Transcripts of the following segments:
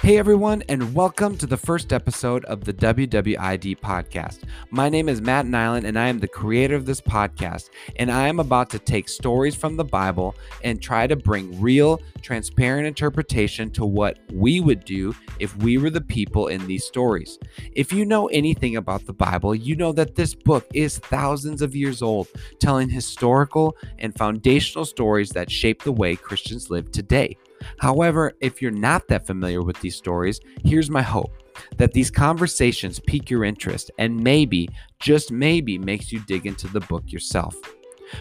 Hey everyone, and welcome to the first episode of the WWID podcast. My name is Matt Nylin, and I am the creator of this podcast. And I am about to take stories from the Bible and try to bring real, transparent interpretation to what we would do if we were the people in these stories. If you know anything about the Bible, you know that this book is thousands of years old, telling historical and foundational stories that shape the way Christians live today. However, if you're not that familiar with these stories, here's my hope that these conversations pique your interest and maybe, just maybe, makes you dig into the book yourself.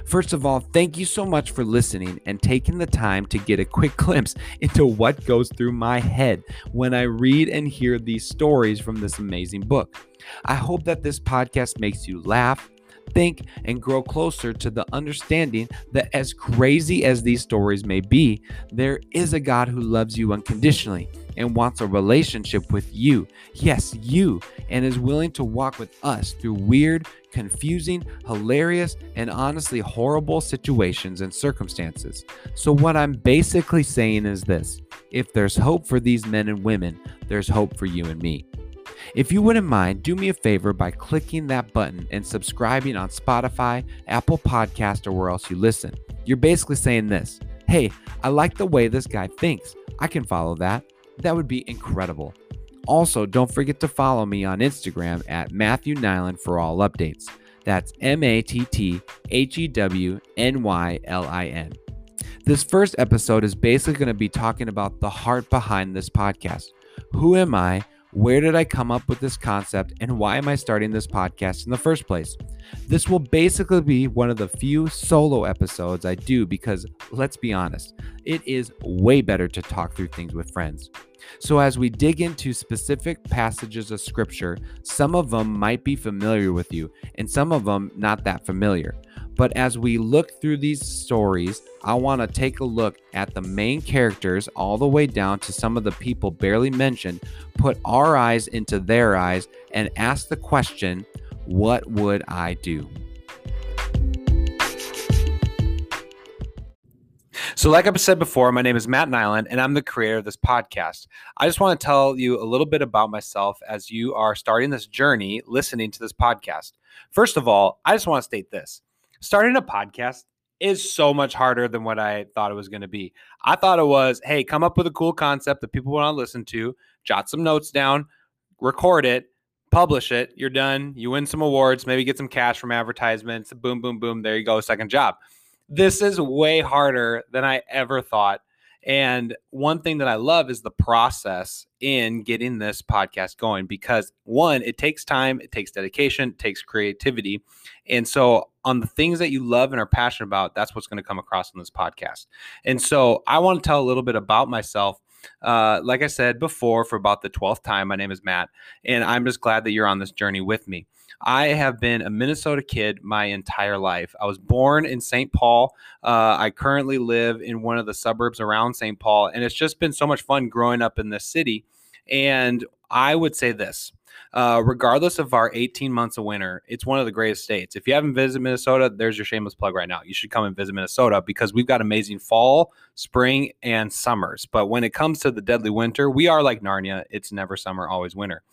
First of all, thank you so much for listening and taking the time to get a quick glimpse into what goes through my head when I read and hear these stories from this amazing book. I hope that this podcast makes you laugh, think, and grow closer to the understanding that as crazy as these stories may be, there is a God who loves you unconditionally and wants a relationship with you. Yes, you, and is willing to walk with us through weird, confusing, hilarious, and honestly horrible situations and circumstances. So, what I'm basically saying is this if there's hope for these men and women, there's hope for you and me. If you wouldn't mind, do me a favor by clicking that button and subscribing on Spotify, Apple Podcast, or where else you listen. You're basically saying this Hey, I like the way this guy thinks. I can follow that. That would be incredible. Also, don't forget to follow me on Instagram at Matthew Nylin for all updates. That's M A T T H E W N Y L I N. This first episode is basically going to be talking about the heart behind this podcast. Who am I? Where did I come up with this concept and why am I starting this podcast in the first place? This will basically be one of the few solo episodes I do because, let's be honest, it is way better to talk through things with friends. So, as we dig into specific passages of scripture, some of them might be familiar with you, and some of them not that familiar. But as we look through these stories, I want to take a look at the main characters all the way down to some of the people barely mentioned, put our eyes into their eyes, and ask the question what would I do? So, like I've said before, my name is Matt Nylin, and I'm the creator of this podcast. I just want to tell you a little bit about myself as you are starting this journey listening to this podcast. First of all, I just want to state this starting a podcast is so much harder than what I thought it was going to be. I thought it was, hey, come up with a cool concept that people want to listen to, jot some notes down, record it, publish it, you're done. You win some awards, maybe get some cash from advertisements. Boom, boom, boom. There you go. Second job. This is way harder than I ever thought. And one thing that I love is the process in getting this podcast going because one, it takes time, it takes dedication, it takes creativity. And so, on the things that you love and are passionate about, that's what's going to come across in this podcast. And so, I want to tell a little bit about myself. Uh, like I said before, for about the 12th time, my name is Matt, and I'm just glad that you're on this journey with me. I have been a Minnesota kid my entire life. I was born in St. Paul. Uh, I currently live in one of the suburbs around St. Paul, and it's just been so much fun growing up in this city. And I would say this uh, regardless of our 18 months of winter, it's one of the greatest states. If you haven't visited Minnesota, there's your shameless plug right now. You should come and visit Minnesota because we've got amazing fall, spring, and summers. But when it comes to the deadly winter, we are like Narnia. It's never summer, always winter.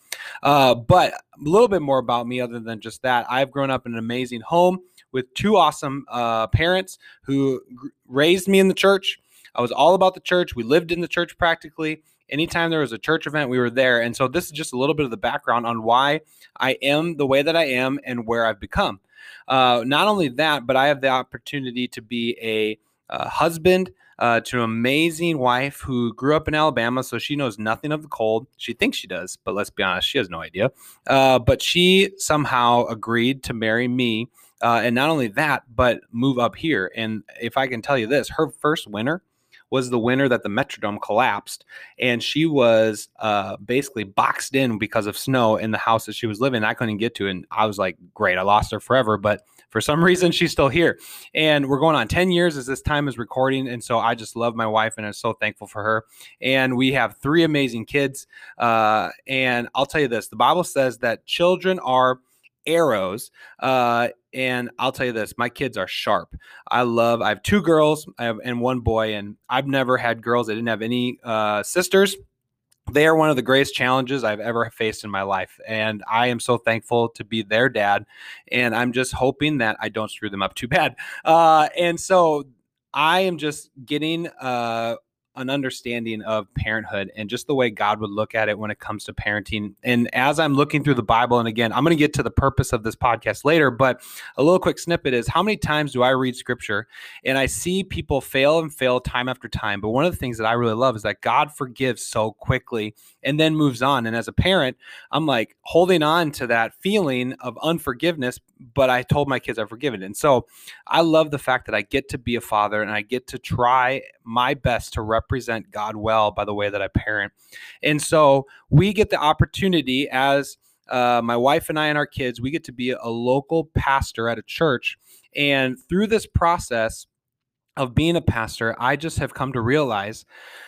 Uh, but a little bit more about me, other than just that, I've grown up in an amazing home with two awesome uh, parents who g- raised me in the church. I was all about the church. We lived in the church practically anytime there was a church event, we were there. And so this is just a little bit of the background on why I am the way that I am and where I've become. Uh, not only that, but I have the opportunity to be a, husband uh, to an amazing wife who grew up in Alabama, so she knows nothing of the cold. She thinks she does, but let's be honest, she has no idea. Uh, but she somehow agreed to marry me. Uh, and not only that, but move up here. And if I can tell you this, her first winter was the winter that the Metrodome collapsed, and she was uh, basically boxed in because of snow in the house that she was living. I couldn't get to, and I was like, "Great, I lost her forever." But for some reason, she's still here, and we're going on ten years as this time is recording, and so I just love my wife, and I'm so thankful for her. And we have three amazing kids, uh, and I'll tell you this: the Bible says that children are arrows. Uh, and I'll tell you this, my kids are sharp. I love, I have two girls I have, and one boy, and I've never had girls. I didn't have any uh, sisters. they are one of the greatest challenges I've ever faced in my life. And I am so thankful to be their dad. And I'm just hoping that I don't screw them up too bad. Uh, and so I am just getting uh, an understanding of parenthood and just the way God would look at it when it comes to parenting. And as I'm looking through the Bible, and again, I'm going to get to the purpose of this podcast later, but a little quick snippet is how many times do I read scripture and I see people fail and fail time after time? But one of the things that I really love is that God forgives so quickly and then moves on. And as a parent, I'm like holding on to that feeling of unforgiveness, but I told my kids I've forgiven. And so I love the fact that I get to be a father and I get to try my best to represent God well by the way that I parent. And so we get the opportunity as uh, my wife and I and our kids, we get to be a local pastor at a church. And through this process, of being a pastor, I just have come to realize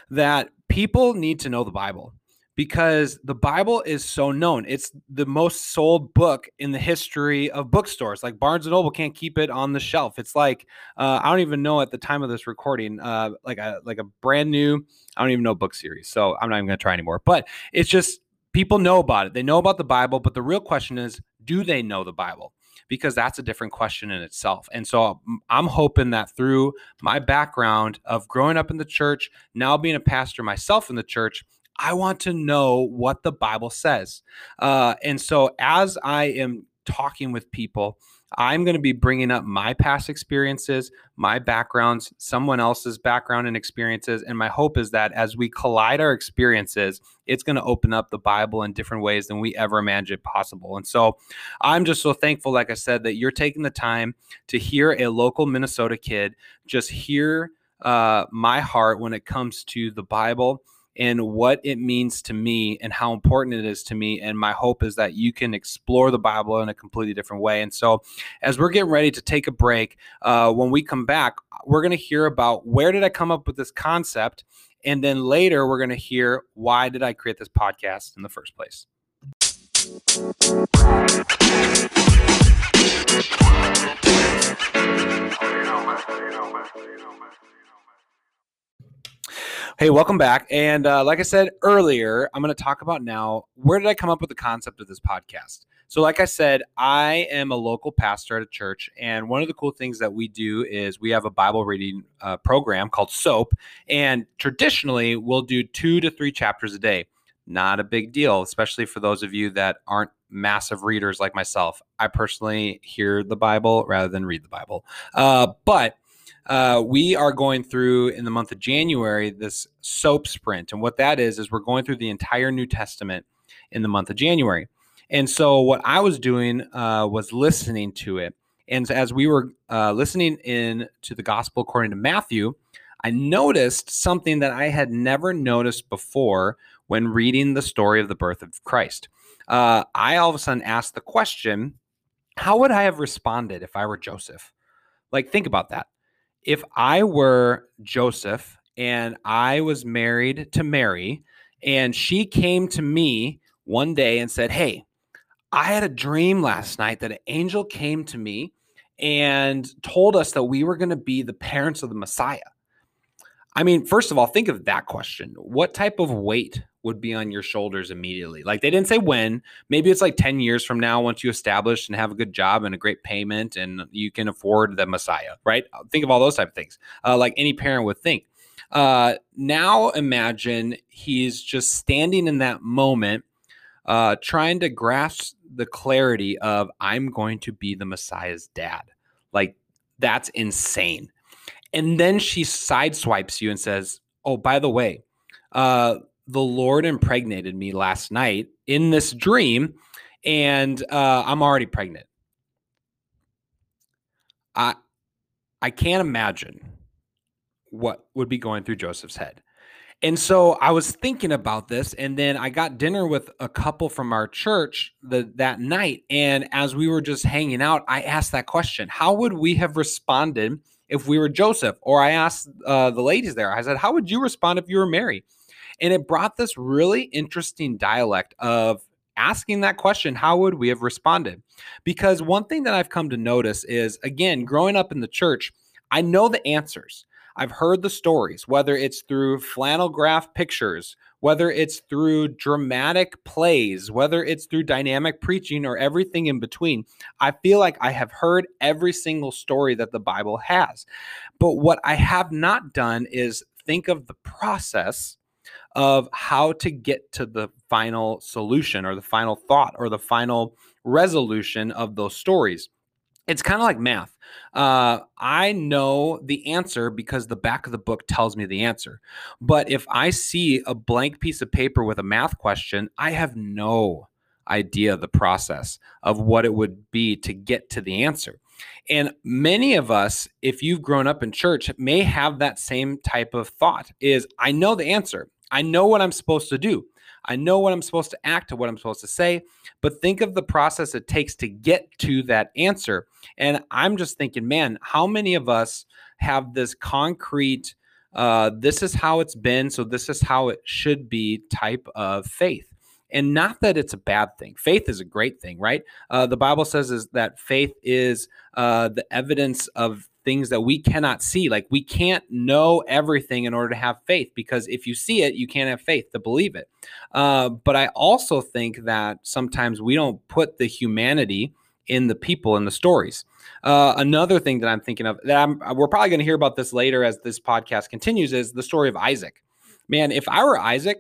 that people need to know the Bible because the Bible is so known. It's the most sold book in the history of bookstores. Like Barnes and Noble can't keep it on the shelf. It's like uh, I don't even know at the time of this recording, uh, like a like a brand new. I don't even know book series, so I'm not even going to try anymore. But it's just people know about it. They know about the Bible, but the real question is, do they know the Bible? Because that's a different question in itself. And so I'm hoping that through my background of growing up in the church, now being a pastor myself in the church, I want to know what the Bible says. Uh, and so as I am talking with people, I'm going to be bringing up my past experiences, my backgrounds, someone else's background and experiences. And my hope is that as we collide our experiences, it's going to open up the Bible in different ways than we ever imagined possible. And so I'm just so thankful, like I said, that you're taking the time to hear a local Minnesota kid just hear uh, my heart when it comes to the Bible and what it means to me and how important it is to me. And my hope is that you can explore the Bible in a completely different way. And so, as we're getting ready to take a break, uh, when we come back, we're going to hear about where did I come up with this concept, and then later we're going to hear why did I create this podcast in the first place. Hey, welcome back. And uh, like I said earlier, I'm going to talk about now where did I come up with the concept of this podcast? So, like I said, I am a local pastor at a church. And one of the cool things that we do is we have a Bible reading uh, program called SOAP. And traditionally, we'll do two to three chapters a day. Not a big deal, especially for those of you that aren't massive readers like myself. I personally hear the Bible rather than read the Bible. Uh, but uh, we are going through in the month of January this soap sprint. And what that is, is we're going through the entire New Testament in the month of January. And so what I was doing uh, was listening to it. And as we were uh, listening in to the gospel according to Matthew, I noticed something that I had never noticed before when reading the story of the birth of Christ. Uh, I all of a sudden asked the question, how would I have responded if I were Joseph? Like, think about that if I were Joseph and I was married to Mary and she came to me one day and said, Hey, I had a dream last night that an angel came to me and told us that we were going to be the parents of the Messiah. I mean, first of all, think of that question. What type of weight would be on your shoulders immediately? Like they didn't say when. Maybe it's like 10 years from now once you establish and have a good job and a great payment and you can afford the Messiah, right? Think of all those type of things. Uh, like any parent would think. Uh, now imagine he's just standing in that moment, uh, trying to grasp the clarity of, I'm going to be the Messiah's dad. Like that's insane. And then she sideswipes you and says, Oh, by the way, uh, the Lord impregnated me last night in this dream, and uh, I'm already pregnant. I I can't imagine what would be going through Joseph's head. And so I was thinking about this, and then I got dinner with a couple from our church the, that night. And as we were just hanging out, I asked that question How would we have responded if we were Joseph. Or I asked uh, the ladies there, I said, How would you respond if you were Mary? And it brought this really interesting dialect of asking that question how would we have responded? Because one thing that I've come to notice is, again, growing up in the church, I know the answers. I've heard the stories, whether it's through flannel graph pictures, whether it's through dramatic plays, whether it's through dynamic preaching or everything in between. I feel like I have heard every single story that the Bible has. But what I have not done is think of the process of how to get to the final solution or the final thought or the final resolution of those stories. It's kind of like math. Uh, I know the answer because the back of the book tells me the answer. But if I see a blank piece of paper with a math question, I have no idea the process of what it would be to get to the answer. And many of us, if you've grown up in church, may have that same type of thought is I know the answer. I know what I'm supposed to do. I know what I'm supposed to act to what I'm supposed to say, but think of the process it takes to get to that answer. And I'm just thinking, man, how many of us have this concrete, uh, this is how it's been, so this is how it should be type of faith? And not that it's a bad thing. Faith is a great thing, right? Uh, the Bible says is that faith is uh, the evidence of things that we cannot see. Like we can't know everything in order to have faith because if you see it, you can't have faith to believe it. Uh, but I also think that sometimes we don't put the humanity in the people in the stories. Uh, another thing that I'm thinking of that I'm, we're probably going to hear about this later as this podcast continues is the story of Isaac. Man, if I were Isaac,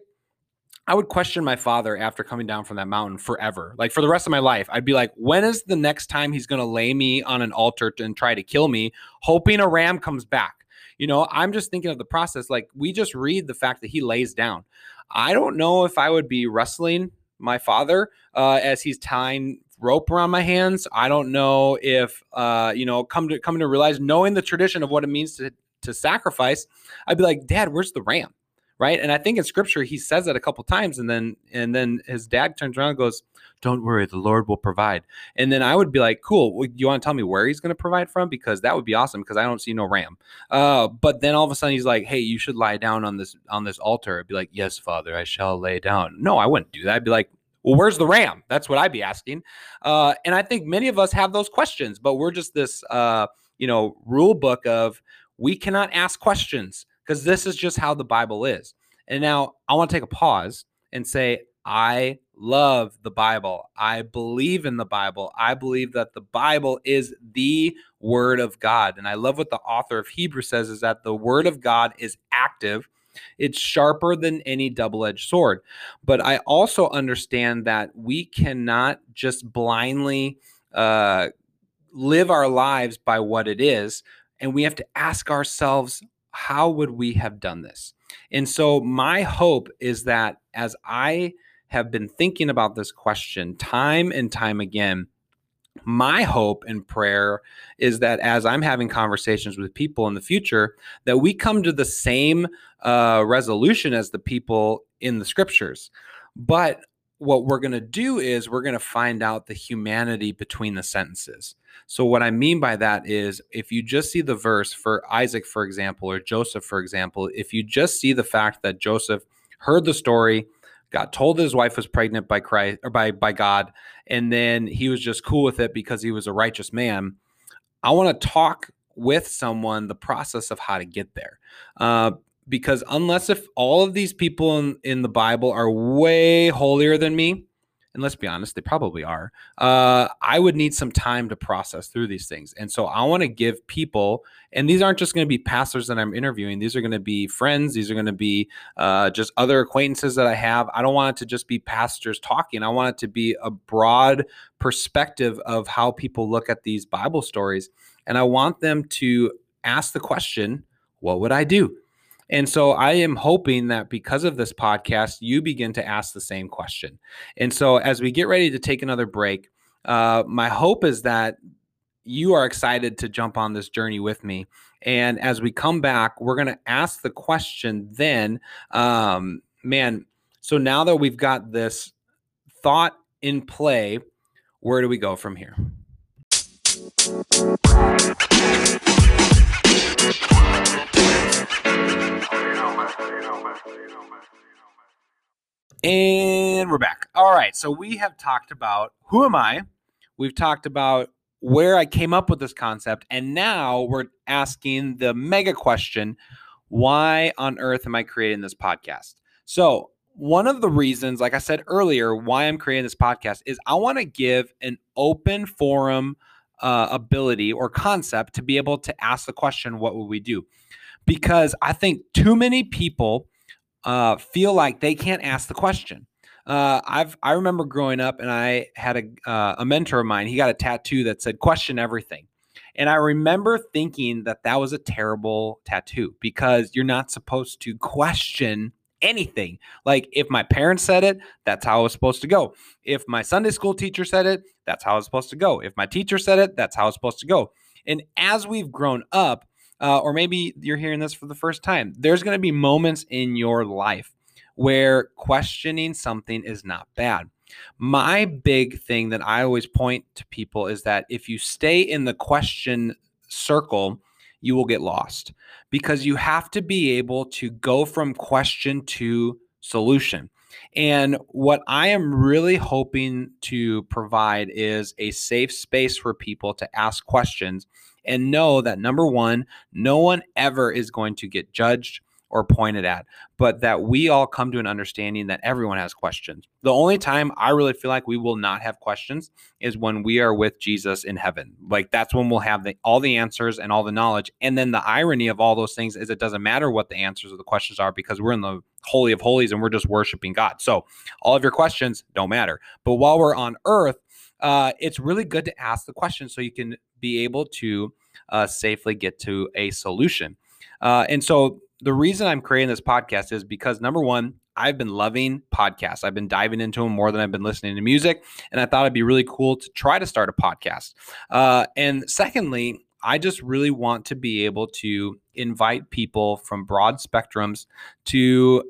I would question my father after coming down from that mountain forever. Like for the rest of my life, I'd be like, when is the next time he's going to lay me on an altar and try to kill me, hoping a ram comes back? You know, I'm just thinking of the process. Like we just read the fact that he lays down. I don't know if I would be wrestling my father uh, as he's tying rope around my hands. I don't know if uh, you know, come to come to realize, knowing the tradition of what it means to to sacrifice, I'd be like, Dad, where's the ram? Right? And I think in scripture he says that a couple times, and then and then his dad turns around and goes, "Don't worry, the Lord will provide." And then I would be like, "Cool, well, you want to tell me where he's going to provide from? Because that would be awesome. Because I don't see no ram." Uh, but then all of a sudden he's like, "Hey, you should lie down on this on this altar." I'd be like, "Yes, Father, I shall lay down." No, I wouldn't do that. I'd be like, well, where's the ram? That's what I'd be asking. Uh, and I think many of us have those questions, but we're just this, uh, you know, rule book of we cannot ask questions because this is just how the Bible is. And now I want to take a pause and say, I love the Bible. I believe in the Bible. I believe that the Bible is the word of God. And I love what the author of Hebrews says is that the word of God is active. It's sharper than any double edged sword. But I also understand that we cannot just blindly uh, live our lives by what it is. And we have to ask ourselves, how would we have done this? And so, my hope is that as I have been thinking about this question time and time again, my hope and prayer is that as I'm having conversations with people in the future, that we come to the same uh, resolution as the people in the scriptures. But what we're going to do is we're going to find out the humanity between the sentences. So, what I mean by that is if you just see the verse for Isaac, for example, or Joseph, for example, if you just see the fact that Joseph heard the story, got told his wife was pregnant by Christ or by, by God, and then he was just cool with it because he was a righteous man, I want to talk with someone the process of how to get there. Uh, because unless if all of these people in, in the Bible are way holier than me, and let's be honest, they probably are. Uh, I would need some time to process through these things. And so I want to give people, and these aren't just going to be pastors that I'm interviewing, these are going to be friends, these are going to be uh, just other acquaintances that I have. I don't want it to just be pastors talking. I want it to be a broad perspective of how people look at these Bible stories. And I want them to ask the question, what would I do? And so I am hoping that because of this podcast, you begin to ask the same question. And so as we get ready to take another break, uh, my hope is that you are excited to jump on this journey with me. And as we come back, we're going to ask the question then, um, man, so now that we've got this thought in play, where do we go from here? And we're back. All right. So we have talked about who am I? We've talked about where I came up with this concept. And now we're asking the mega question why on earth am I creating this podcast? So, one of the reasons, like I said earlier, why I'm creating this podcast is I want to give an open forum uh, ability or concept to be able to ask the question, what would we do? Because I think too many people uh, feel like they can't ask the question. Uh, I've I remember growing up, and I had a uh, a mentor of mine. He got a tattoo that said "Question everything," and I remember thinking that that was a terrible tattoo because you're not supposed to question anything. Like if my parents said it, that's how it was supposed to go. If my Sunday school teacher said it, that's how it's supposed to go. If my teacher said it, that's how it's supposed to go. And as we've grown up, uh, or maybe you're hearing this for the first time, there's going to be moments in your life where questioning something is not bad. My big thing that I always point to people is that if you stay in the question circle, you will get lost because you have to be able to go from question to solution. And what I am really hoping to provide is a safe space for people to ask questions and know that number one, no one ever is going to get judged or pointed at, but that we all come to an understanding that everyone has questions. The only time I really feel like we will not have questions is when we are with Jesus in heaven. Like that's when we'll have the, all the answers and all the knowledge. And then the irony of all those things is it doesn't matter what the answers or the questions are because we're in the holy of holies and we're just worshiping God. So all of your questions don't matter. But while we're on earth, uh, it's really good to ask the question so you can be able to uh, safely get to a solution. Uh, and so the reason I'm creating this podcast is because number one, I've been loving podcasts. I've been diving into them more than I've been listening to music. And I thought it'd be really cool to try to start a podcast. Uh, and secondly, I just really want to be able to invite people from broad spectrums to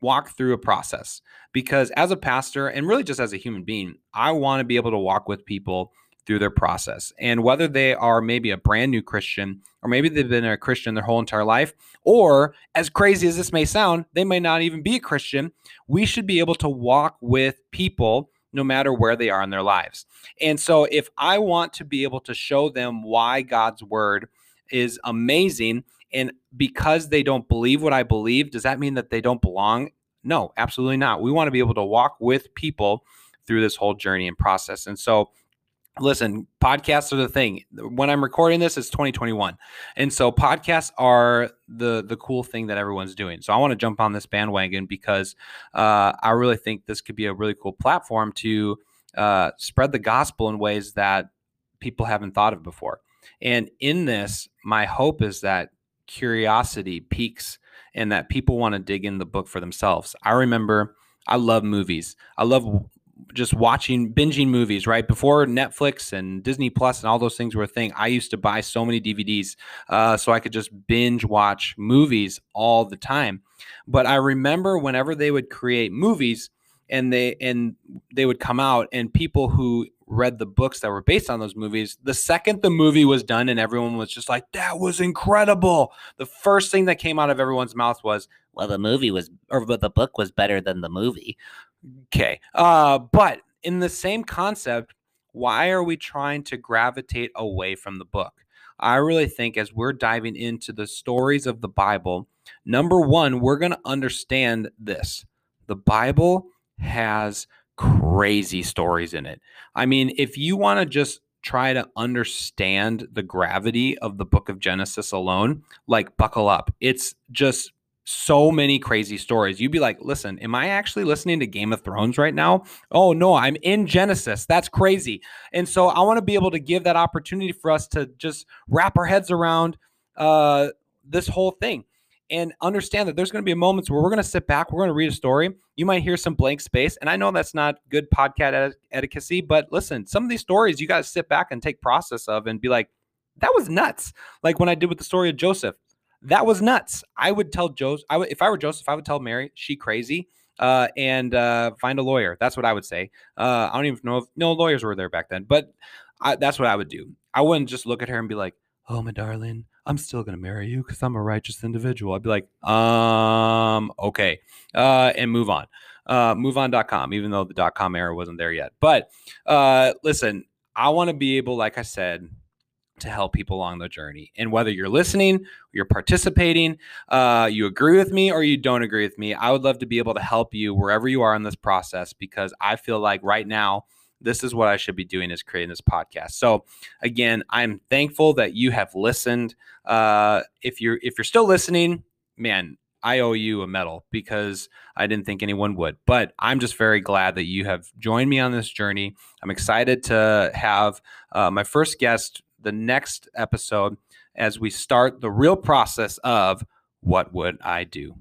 walk through a process. Because as a pastor, and really just as a human being, I want to be able to walk with people through their process. And whether they are maybe a brand new Christian or maybe they've been a Christian their whole entire life, or as crazy as this may sound, they may not even be a Christian, we should be able to walk with people no matter where they are in their lives. And so if I want to be able to show them why God's word is amazing and because they don't believe what I believe, does that mean that they don't belong? No, absolutely not. We want to be able to walk with people through this whole journey and process. And so listen podcasts are the thing. When i'm recording this it's 2021 and so podcasts are the the cool thing that everyone's doing. So i want to jump on this bandwagon because uh, i really think this could be a really cool platform to uh, spread the gospel in ways that people haven't thought of before. And in this my hope is that curiosity peaks and that people want to dig in the book for themselves. I remember I love movies. I love just watching binging movies right? Before netflix and disney plus and all those things were a thing i used to buy so many dvds uh, so i could just binge watch movies all the time. But i remember whenever they would create movies and they and they would come out and people who read the books that were based on those movies the second the movie was done and everyone was just like that was incredible! The first thing that came out of everyone's mouth was well the movie was or the book was better than the movie Okay. Uh, but in the same concept, why are we trying to gravitate away from the book? I really think as we're diving into the stories of the Bible, number one, we're going to understand this. The Bible has crazy stories in it. I mean, if you want to just try to understand the gravity of the book of Genesis alone, like buckle up. It's just so many crazy stories. You'd be like, listen, am I actually listening to Game of Thrones right now? Oh, no, I'm in Genesis. That's crazy. And so I want to be able to give that opportunity for us to just wrap our heads around uh, this whole thing and understand that there's going to be moments where we're going to sit back, we're going to read a story. You might hear some blank space. And I know that's not good podcast etiquette, but listen, some of these stories you got to sit back and take process of and be like, that was nuts. Like when I did with the story of Joseph. That was nuts. I would tell Joseph, I would, if I were Joseph, I would tell Mary, she crazy, uh, and uh, find a lawyer. That's what I would say. Uh, I don't even know if no lawyers were there back then, but I, that's what I would do. I wouldn't just look at her and be like, "Oh, my darling, I'm still gonna marry you because I'm a righteous individual." I'd be like, "Um, okay," uh, and move on. Uh, moveon.com, even though the com era wasn't there yet. But uh, listen, I want to be able, like I said, to help people along the journey. And whether you're listening, you're participating, uh, you agree with me or you don't agree with me, I would love to be able to help you wherever you are in this process because I feel like right now, this is what I should be doing is creating this podcast. So again, I'm thankful that you have listened. Uh, if you're if you're still listening, man, I owe you a medal because I didn't think anyone would. But I'm just very glad that you have joined me on this journey. I'm excited to have uh, my first guest the next episode as we start the real process of what would I do.